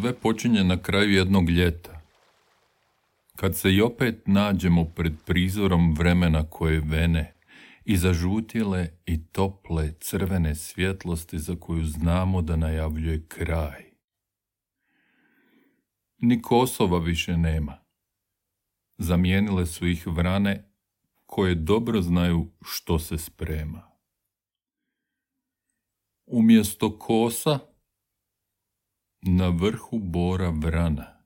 Sve počinje na kraju jednog ljeta. Kad se i opet nađemo pred prizorom vremena koje vene i zažutjele i tople crvene svjetlosti za koju znamo da najavljuje kraj. Ni Kosova više nema. Zamijenile su ih vrane koje dobro znaju što se sprema. Umjesto kosa, na vrhu bora vrana,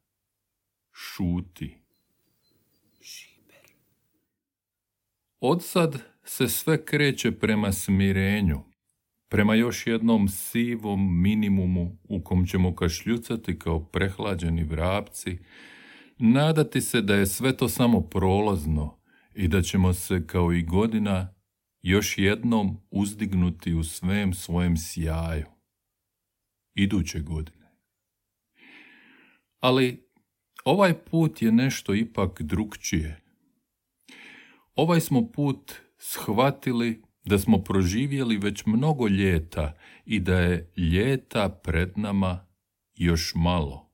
šuti. Od sad se sve kreće prema smirenju, prema još jednom sivom minimumu u kom ćemo kašljucati kao prehlađeni vrapci, nadati se da je sve to samo prolazno i da ćemo se kao i godina još jednom uzdignuti u svem svojem sjaju. Iduće godine. Ali ovaj put je nešto ipak drugčije. Ovaj smo put shvatili da smo proživjeli već mnogo ljeta i da je ljeta pred nama još malo.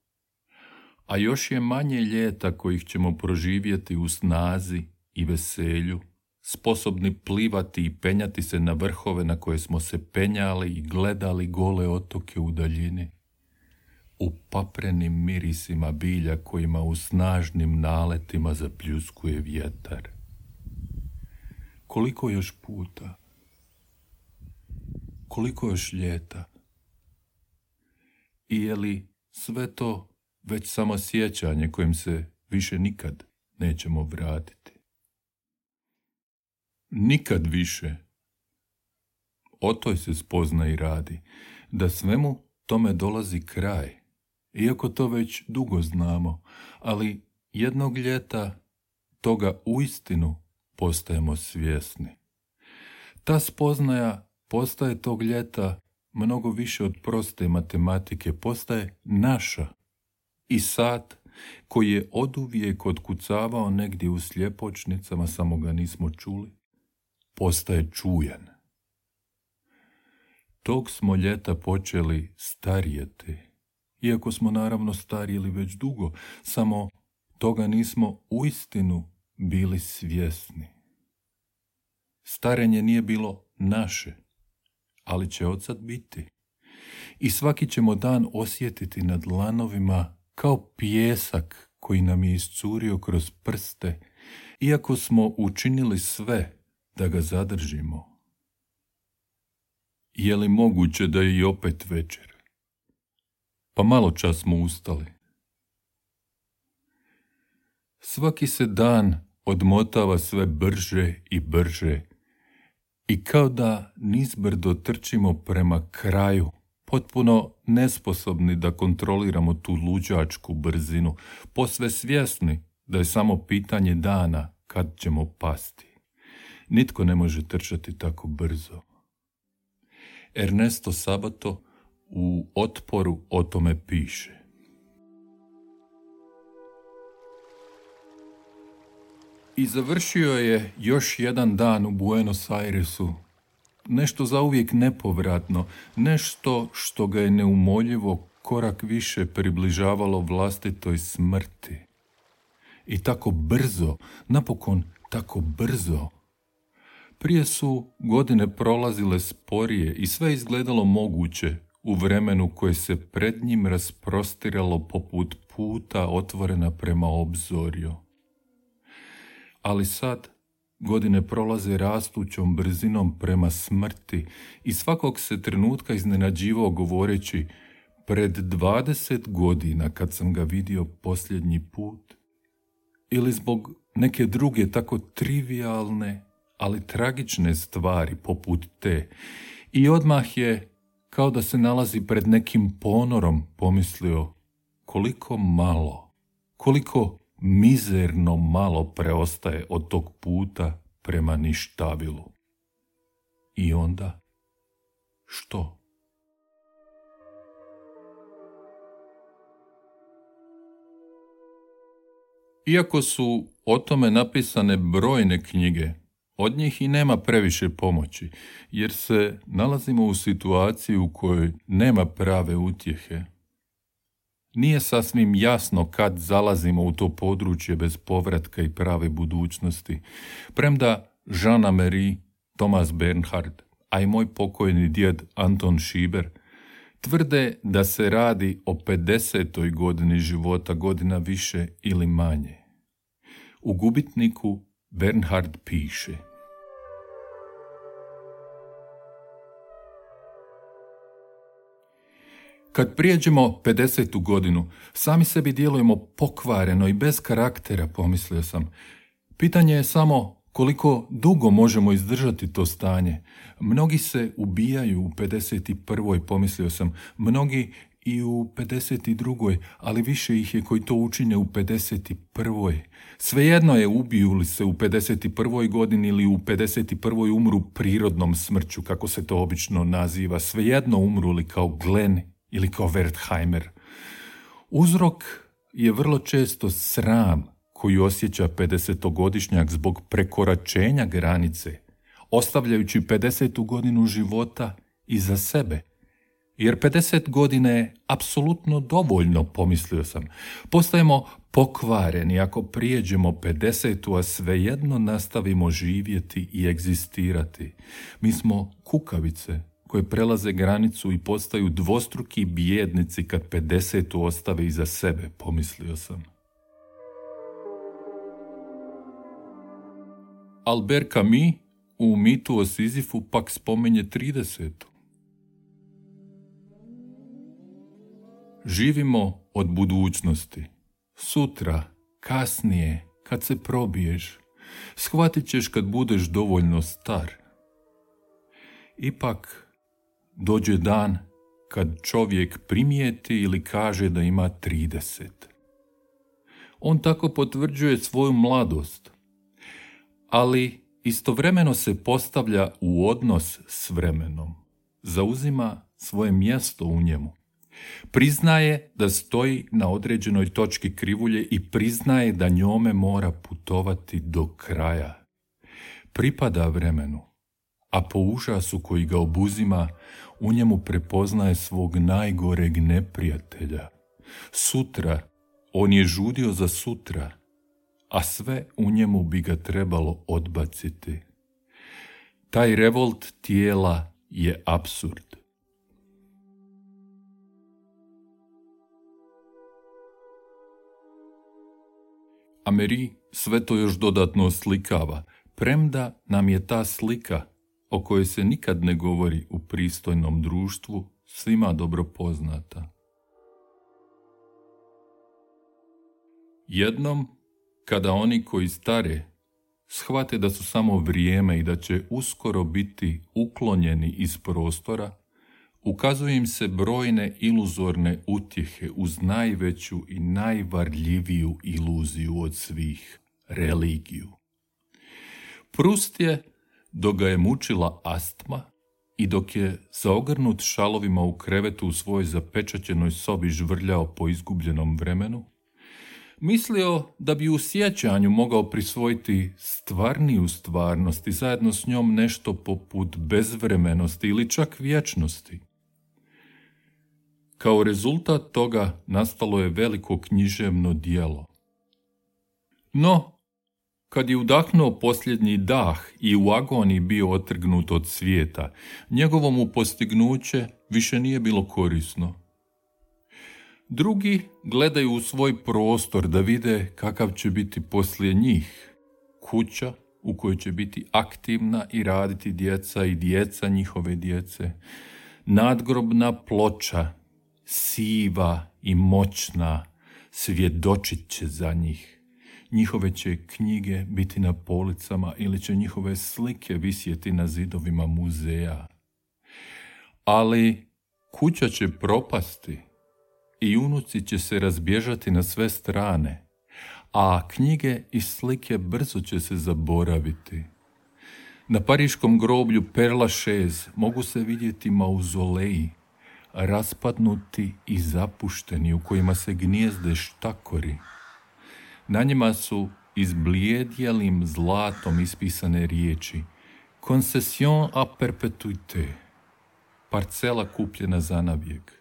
A još je manje ljeta kojih ćemo proživjeti u snazi i veselju, sposobni plivati i penjati se na vrhove na koje smo se penjali i gledali gole otoke u daljini, u paprenim mirisima bilja kojima u snažnim naletima zapljuskuje vjetar. Koliko još puta? Koliko još ljeta? I je li sve to već samo sjećanje kojim se više nikad nećemo vratiti? Nikad više. O toj se spozna i radi, da svemu tome dolazi kraj, iako to već dugo znamo, ali jednog ljeta toga uistinu postajemo svjesni. Ta spoznaja postaje tog ljeta mnogo više od proste matematike, postaje naša. I sad, koji je oduvijek odkucavao negdje u sljepočnicama, samo ga nismo čuli, postaje čujan. Tog smo ljeta počeli starijeti, iako smo naravno starijeli već dugo, samo toga nismo uistinu bili svjesni. Starenje nije bilo naše, ali će od sad biti. I svaki ćemo dan osjetiti nad lanovima kao pijesak koji nam je iscurio kroz prste, iako smo učinili sve da ga zadržimo. Je li moguće da je i opet večer? Pa malo čas smo ustali. Svaki se dan odmotava sve brže i brže i kao da nizbrdo trčimo prema kraju, potpuno nesposobni da kontroliramo tu luđačku brzinu, posve svjesni da je samo pitanje dana kad ćemo pasti. Nitko ne može trčati tako brzo. Ernesto Sabato u otporu o tome piše. I završio je još jedan dan u Buenos Airesu. Nešto zauvijek nepovratno, nešto što ga je neumoljivo korak više približavalo vlastitoj smrti. I tako brzo, napokon tako brzo. Prije su godine prolazile sporije i sve izgledalo moguće u vremenu koje se pred njim rasprostiralo poput puta otvorena prema obzorju ali sad godine prolaze rastućom brzinom prema smrti i svakog se trenutka iznenađivao govoreći pred dvadeset godina kad sam ga vidio posljednji put. Ili zbog neke druge tako trivialne, ali tragične stvari poput te. I odmah je kao da se nalazi pred nekim ponorom pomislio koliko malo, koliko mizerno malo preostaje od tog puta prema ništavilu. I onda, što? Iako su o tome napisane brojne knjige, od njih i nema previše pomoći, jer se nalazimo u situaciji u kojoj nema prave utjehe. Nije sasvim jasno kad zalazimo u to područje bez povratka i prave budućnosti. Premda Jean Marie, Thomas Bernhard, a i moj pokojni djed Anton Šiber tvrde da se radi o 50. godini života, godina više ili manje. U gubitniku Bernhard piše – Kad prijeđemo 50. godinu, sami sebi djelujemo pokvareno i bez karaktera, pomislio sam. Pitanje je samo koliko dugo možemo izdržati to stanje. Mnogi se ubijaju u 51. pomislio sam, mnogi i u 52. ali više ih je koji to učine u 51. Svejedno je ubiju li se u 51. godini ili u 51. umru prirodnom smrću, kako se to obično naziva. Svejedno umru li kao Glen ili kao Wertheimer. Uzrok je vrlo često sram koji osjeća 50-godišnjak zbog prekoračenja granice, ostavljajući 50. godinu života iza sebe. Jer 50 godina je apsolutno dovoljno, pomislio sam. Postajemo pokvareni ako prijeđemo 50. a svejedno nastavimo živjeti i egzistirati. Mi smo kukavice koje prelaze granicu i postaju dvostruki bijednici kad 50. ostave iza sebe, pomislio sam. Albert Camus u mitu o Sizifu pak spomenje 30. Živimo od budućnosti. Sutra, kasnije, kad se probiješ, shvatit ćeš kad budeš dovoljno star. Ipak, dođe dan kad čovjek primijeti ili kaže da ima 30. On tako potvrđuje svoju mladost, ali istovremeno se postavlja u odnos s vremenom, zauzima svoje mjesto u njemu. Priznaje da stoji na određenoj točki krivulje i priznaje da njome mora putovati do kraja. Pripada vremenu, a po užasu koji ga obuzima, u njemu prepoznaje svog najgoreg neprijatelja. Sutra, on je žudio za sutra, a sve u njemu bi ga trebalo odbaciti. Taj revolt tijela je absurd. Ameri sve to još dodatno slikava, premda nam je ta slika o kojoj se nikad ne govori u pristojnom društvu, svima dobro poznata. Jednom, kada oni koji stare shvate da su samo vrijeme i da će uskoro biti uklonjeni iz prostora, ukazuju im se brojne iluzorne utjehe uz najveću i najvarljiviju iluziju od svih, religiju. Prust je dok ga je mučila astma i dok je zaogrnut šalovima u krevetu u svojoj zapečaćenoj sobi žvrljao po izgubljenom vremenu, mislio da bi u sjećanju mogao prisvojiti stvarniju stvarnost i zajedno s njom nešto poput bezvremenosti ili čak vječnosti. Kao rezultat toga nastalo je veliko književno dijelo. No, kad je udahnuo posljednji dah i u agoni bio otrgnut od svijeta, njegovo mu postignuće više nije bilo korisno. Drugi gledaju u svoj prostor da vide kakav će biti poslije njih. Kuća u kojoj će biti aktivna i raditi djeca i djeca njihove djece. Nadgrobna ploča, siva i moćna, svjedočit će za njih njihove će knjige biti na policama ili će njihove slike visjeti na zidovima muzeja. Ali kuća će propasti i unuci će se razbježati na sve strane, a knjige i slike brzo će se zaboraviti. Na pariškom groblju Perla Šez mogu se vidjeti mauzoleji, raspadnuti i zapušteni u kojima se gnijezde štakori. Na njima su izblijedjelim zlatom ispisane riječi Concession a perpetuité, parcela kupljena za navijek.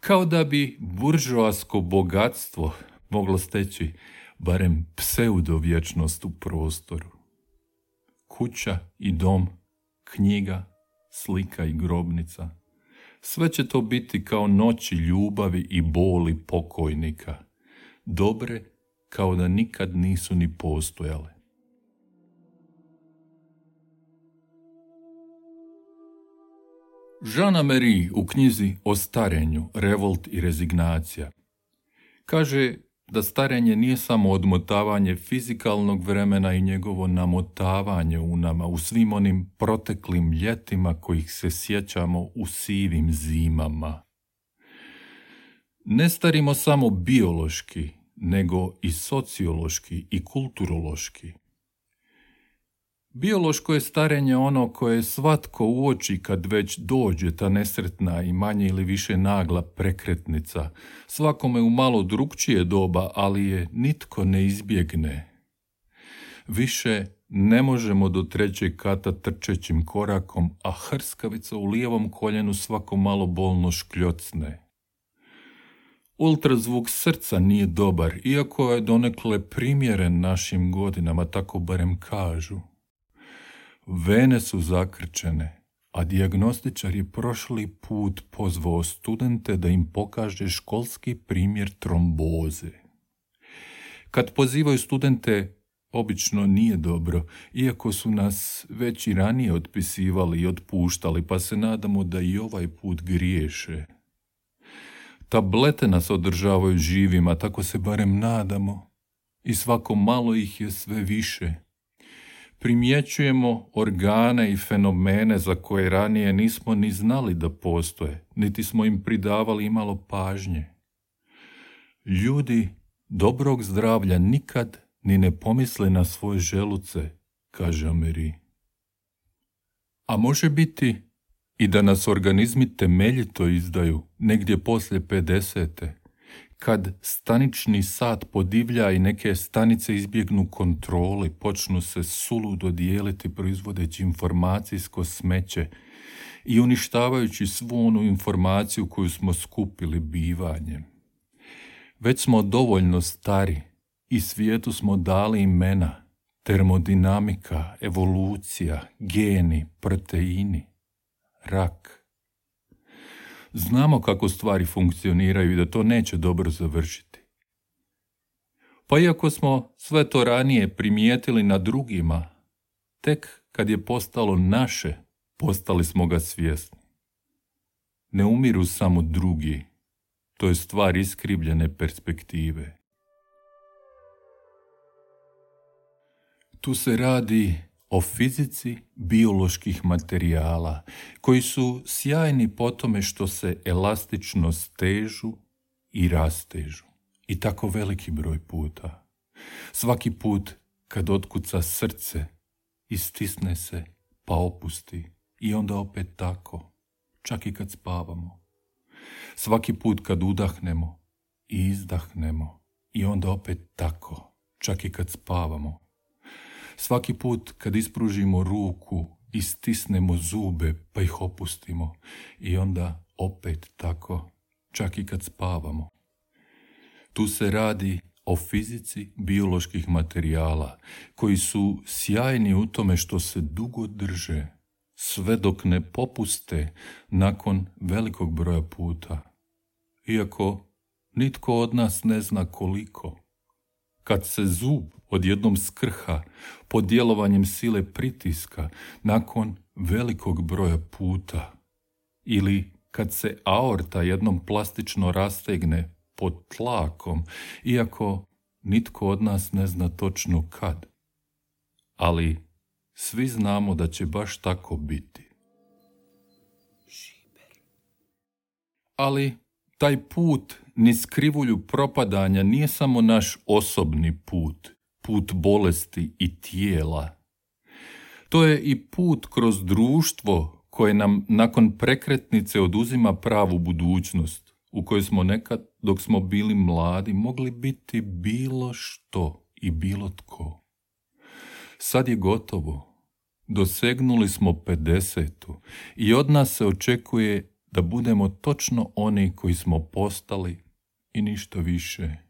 Kao da bi buržoasko bogatstvo moglo steći barem pseudovječnost u prostoru. Kuća i dom, knjiga, slika i grobnica. Sve će to biti kao noći ljubavi i boli pokojnika. Dobre kao da nikad nisu ni postojale. Jean Marie u knjizi o starenju, revolt i rezignacija kaže da starenje nije samo odmotavanje fizikalnog vremena i njegovo namotavanje u nama, u svim onim proteklim ljetima kojih se sjećamo u sivim zimama. Ne starimo samo biološki, nego i sociološki i kulturološki. Biološko je starenje ono koje svatko uoči kad već dođe ta nesretna i manje ili više nagla prekretnica, svakome u malo drugčije doba, ali je nitko ne izbjegne. Više ne možemo do trećeg kata trčećim korakom, a hrskavica u lijevom koljenu svako malo bolno škljocne. Ultrazvuk srca nije dobar, iako je donekle primjeren našim godinama, tako barem kažu. Vene su zakrčene, a dijagnostičar je prošli put pozvao studente da im pokaže školski primjer tromboze. Kad pozivaju studente, obično nije dobro, iako su nas već i ranije otpisivali i otpuštali, pa se nadamo da i ovaj put griješe. Tablete nas održavaju živima, tako se barem nadamo, i svako malo ih je sve više – primjećujemo organe i fenomene za koje ranije nismo ni znali da postoje, niti smo im pridavali imalo pažnje. Ljudi dobrog zdravlja nikad ni ne pomisle na svoje želuce, kaže Ameri. A može biti i da nas organizmi temeljito izdaju negdje poslije 50 kad stanični sat podivlja i neke stanice izbjegnu kontroli, počnu se suludo dijeliti proizvodeći informacijsko smeće i uništavajući svu onu informaciju koju smo skupili bivanjem. Već smo dovoljno stari i svijetu smo dali imena, termodinamika, evolucija, geni, proteini, rak – Znamo kako stvari funkcioniraju i da to neće dobro završiti. Pa iako smo sve to ranije primijetili na drugima, tek kad je postalo naše, postali smo ga svjesni. Ne umiru samo drugi, to je stvar iskrivljene perspektive. Tu se radi o fizici bioloških materijala, koji su sjajni po tome što se elastično stežu i rastežu. I tako veliki broj puta. Svaki put kad otkuca srce, istisne se, pa opusti. I onda opet tako, čak i kad spavamo. Svaki put kad udahnemo i izdahnemo. I onda opet tako, čak i kad spavamo. Svaki put kad ispružimo ruku i stisnemo zube pa ih opustimo i onda opet tako, čak i kad spavamo. Tu se radi o fizici bioloških materijala, koji su sjajni u tome što se dugo drže, sve dok ne popuste nakon velikog broja puta. Iako nitko od nas ne zna koliko. Kad se zub odjednom skrha pod djelovanjem sile pritiska nakon velikog broja puta ili kad se aorta jednom plastično rastegne pod tlakom, iako nitko od nas ne zna točno kad. Ali svi znamo da će baš tako biti. Ali taj put niz krivulju propadanja nije samo naš osobni put, put bolesti i tijela. To je i put kroz društvo koje nam nakon prekretnice oduzima pravu budućnost, u kojoj smo nekad, dok smo bili mladi, mogli biti bilo što i bilo tko. Sad je gotovo. Dosegnuli smo 50. i od nas se očekuje da budemo točno oni koji smo postali i ništa više.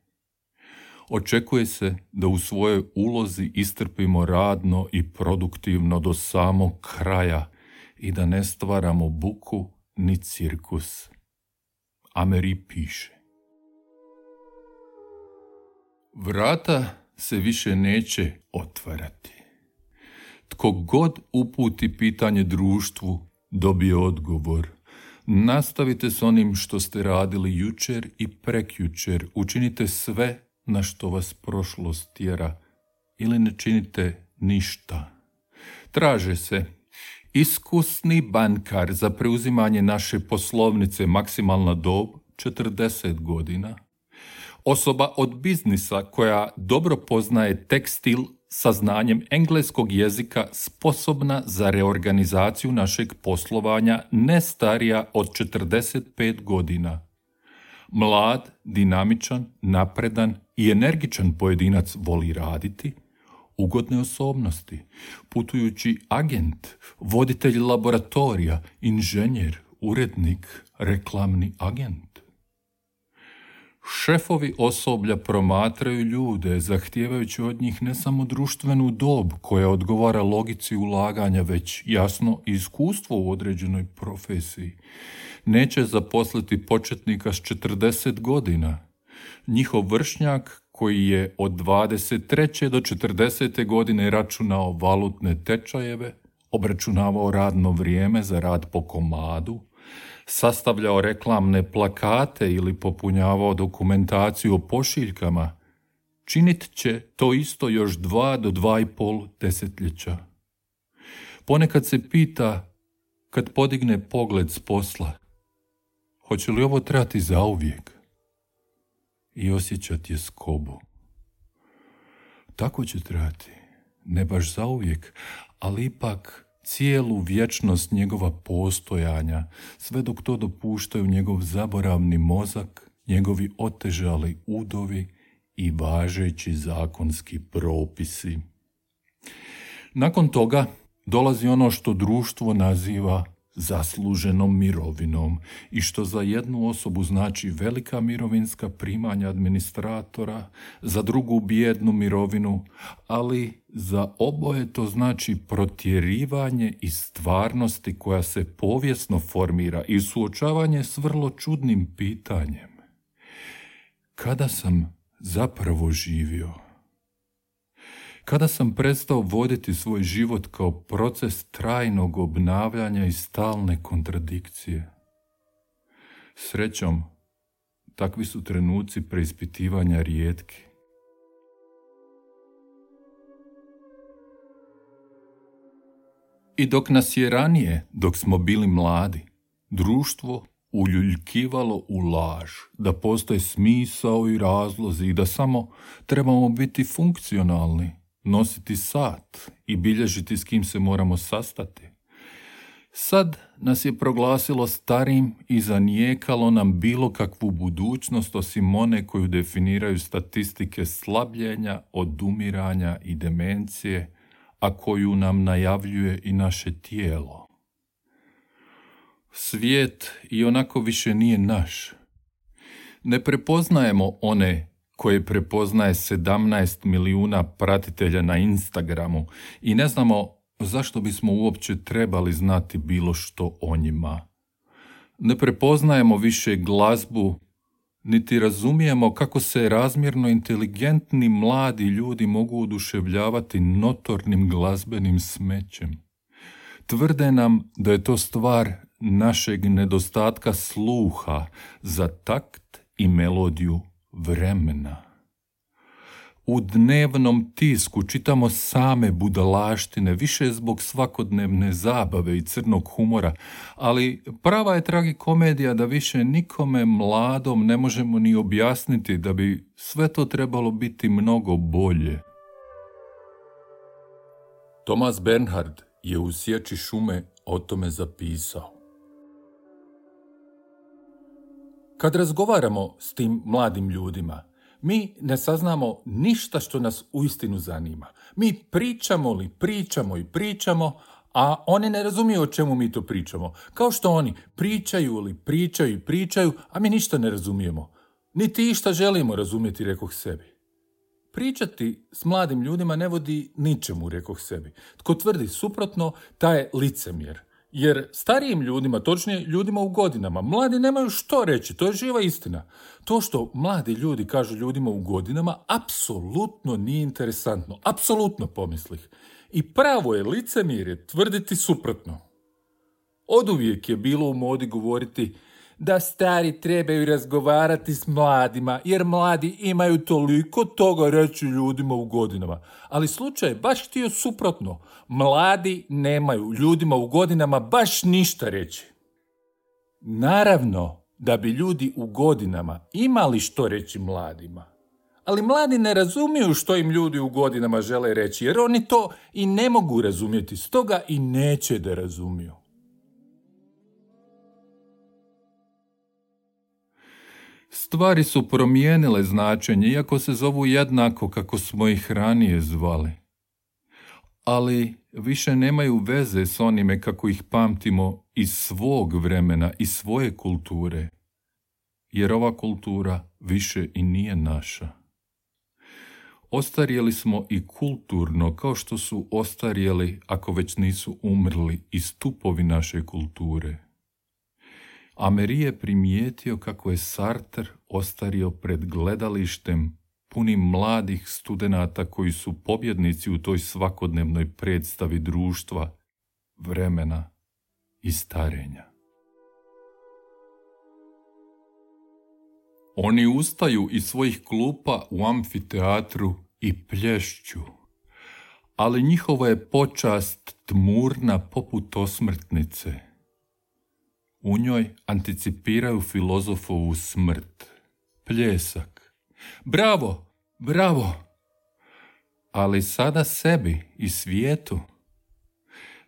Očekuje se da u svojoj ulozi istrpimo radno i produktivno do samog kraja i da ne stvaramo buku ni cirkus. Ameri piše. Vrata se više neće otvarati. Tko god uputi pitanje društvu, dobije odgovor. Nastavite s onim što ste radili jučer i prekjučer. Učinite sve na što vas prošlost tjera ili ne činite ništa. Traže se iskusni bankar za preuzimanje naše poslovnice maksimalna dob 40 godina, osoba od biznisa koja dobro poznaje tekstil sa znanjem engleskog jezika sposobna za reorganizaciju našeg poslovanja ne starija od 45 godina. Mlad, dinamičan, napredan i energičan pojedinac voli raditi, ugodne osobnosti, putujući agent, voditelj laboratorija, inženjer, urednik, reklamni agent. Šefovi osoblja promatraju ljude, zahtijevajući od njih ne samo društvenu dob koja odgovara logici ulaganja, već jasno iskustvo u određenoj profesiji. Neće zaposliti početnika s 40 godina. Njihov vršnjak koji je od 23. do 40. godine računao valutne tečajeve, obračunavao radno vrijeme za rad po komadu, sastavljao reklamne plakate ili popunjavao dokumentaciju o pošiljkama, činit će to isto još dva do dva i pol desetljeća. Ponekad se pita, kad podigne pogled s posla, hoće li ovo trati zauvijek i osjećati je skobu. Tako će trati, ne baš zauvijek, ali ipak cijelu vječnost njegova postojanja, sve dok to dopuštaju njegov zaboravni mozak, njegovi otežali udovi i važeći zakonski propisi. Nakon toga dolazi ono što društvo naziva zasluženom mirovinom i što za jednu osobu znači velika mirovinska primanja administratora, za drugu bijednu mirovinu, ali za oboje to znači protjerivanje i stvarnosti koja se povijesno formira i suočavanje s vrlo čudnim pitanjem. Kada sam zapravo živio? Kada sam prestao voditi svoj život kao proces trajnog obnavljanja i stalne kontradikcije? Srećom, takvi su trenuci preispitivanja rijetki. I dok nas je ranije, dok smo bili mladi, društvo uljuljkivalo u laž, da postoje smisao i razlozi i da samo trebamo biti funkcionalni, nositi sat i bilježiti s kim se moramo sastati. Sad nas je proglasilo starim i zanijekalo nam bilo kakvu budućnost osim one koju definiraju statistike slabljenja, odumiranja i demencije, a koju nam najavljuje i naše tijelo. Svijet i onako više nije naš. Ne prepoznajemo one koje prepoznaje 17 milijuna pratitelja na Instagramu i ne znamo zašto bismo uopće trebali znati bilo što o njima. Ne prepoznajemo više glazbu, niti razumijemo kako se razmjerno inteligentni mladi ljudi mogu oduševljavati notornim glazbenim smećem. Tvrde nam da je to stvar našeg nedostatka sluha za takt i melodiju vremena. U dnevnom tisku čitamo same budalaštine, više zbog svakodnevne zabave i crnog humora, ali prava je tragikomedija da više nikome mladom ne možemo ni objasniti da bi sve to trebalo biti mnogo bolje. Thomas Bernhard je u sječi šume o tome zapisao. Kad razgovaramo s tim mladim ljudima, mi ne saznamo ništa što nas uistinu zanima. Mi pričamo li pričamo i pričamo, A oni ne razumiju o čemu mi to pričamo. Kao što oni pričaju ili pričaju i pričaju, a mi ništa ne razumijemo. Niti išta želimo razumjeti, rekoh sebi. Pričati s mladim ljudima ne vodi ničemu, rekoh sebi. Tko tvrdi suprotno, taj je licemjer. Jer starijim ljudima, točnije ljudima u godinama, mladi nemaju što reći, to je živa istina. To što mladi ljudi kažu ljudima u godinama, apsolutno nije interesantno. Apsolutno pomislih. I pravo je licemjerje tvrditi suprotno. Oduvijek je bilo u modi govoriti da stari trebaju razgovarati s mladima, jer mladi imaju toliko toga reći ljudima u godinama. Ali slučaj je baš htio suprotno. Mladi nemaju ljudima u godinama baš ništa reći. Naravno da bi ljudi u godinama imali što reći mladima. Ali mladi ne razumiju što im ljudi u godinama žele reći, jer oni to i ne mogu razumjeti, stoga i neće da razumiju. Stvari su promijenile značenje, iako se zovu jednako kako smo ih ranije zvali. Ali više nemaju veze s onime kako ih pamtimo iz svog vremena, i svoje kulture. Jer ova kultura više i nije naša. Ostarjeli smo i kulturno, kao što su ostarjeli, ako već nisu umrli, i stupovi naše kulture. Ameri je primijetio kako je Sartre ostario pred gledalištem punim mladih studenata koji su pobjednici u toj svakodnevnoj predstavi društva, vremena i starenja. Oni ustaju iz svojih klupa u amfiteatru i plješću, ali njihova je počast tmurna poput osmrtnice – u njoj anticipiraju filozofovu smrt. Pljesak. Bravo, bravo! Ali sada sebi i svijetu.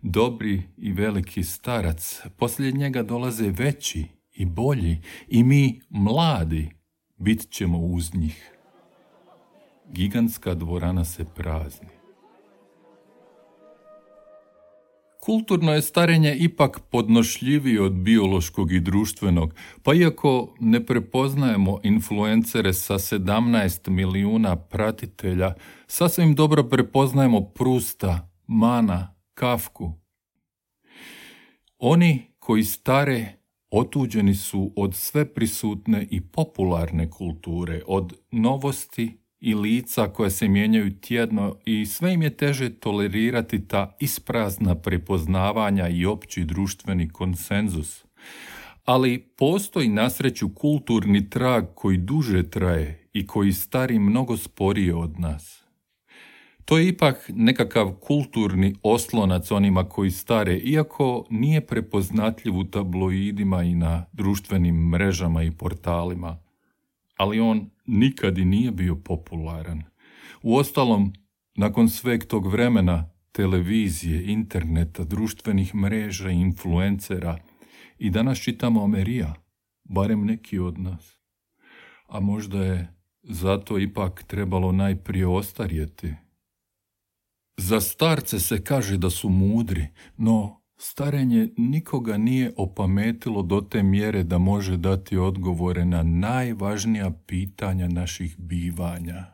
Dobri i veliki starac, poslije njega dolaze veći i bolji i mi, mladi, bit ćemo uz njih. Gigantska dvorana se prazni. Kulturno je starenje ipak podnošljivije od biološkog i društvenog, pa iako ne prepoznajemo influencere sa 17 milijuna pratitelja, sasvim dobro prepoznajemo Prusta, Mana, Kafku. Oni koji stare otuđeni su od sve prisutne i popularne kulture, od novosti i lica koja se mijenjaju tjedno i sve im je teže tolerirati ta isprazna prepoznavanja i opći društveni konsenzus. Ali postoji nasreću kulturni trag koji duže traje i koji stari mnogo sporije od nas. To je ipak nekakav kulturni oslonac onima koji stare, iako nije prepoznatljiv u tabloidima i na društvenim mrežama i portalima. Ali on nikad i nije bio popularan. Uostalom, nakon sveg tog vremena, televizije, interneta, društvenih mreža influencera, i danas čitamo Amerija, barem neki od nas. A možda je zato ipak trebalo najprije ostarjeti. Za starce se kaže da su mudri, no Starenje nikoga nije opametilo do te mjere da može dati odgovore na najvažnija pitanja naših bivanja.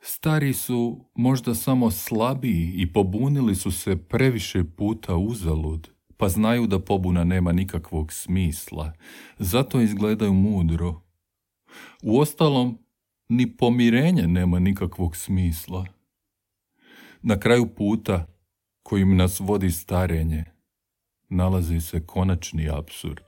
Stari su možda samo slabiji i pobunili su se previše puta uzalud, pa znaju da pobuna nema nikakvog smisla, zato izgledaju mudro. Uostalom, ni pomirenje nema nikakvog smisla. Na kraju puta kojim nas vodi starenje, nalazi se konačni absurd.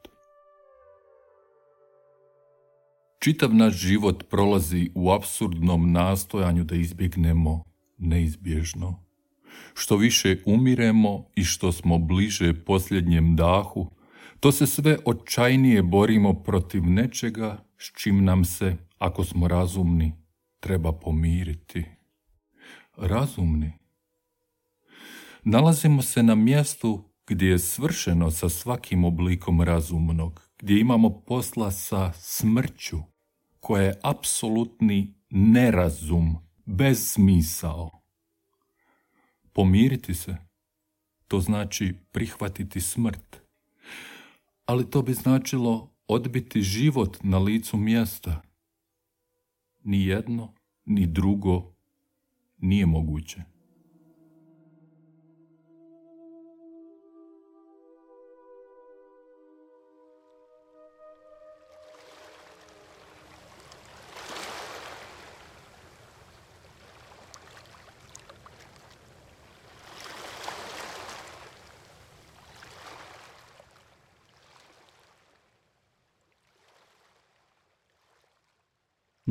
Čitav naš život prolazi u absurdnom nastojanju da izbjegnemo neizbježno. Što više umiremo i što smo bliže posljednjem dahu, to se sve očajnije borimo protiv nečega s čim nam se, ako smo razumni, treba pomiriti. Razumni nalazimo se na mjestu gdje je svršeno sa svakim oblikom razumnog, gdje imamo posla sa smrću, koja je apsolutni nerazum, bez smisao. Pomiriti se, to znači prihvatiti smrt. Ali to bi značilo odbiti život na licu mjesta. Ni jedno, ni drugo nije moguće.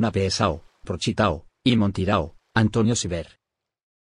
Napeesao, Prochitao, y Montirao, Antonio Siver.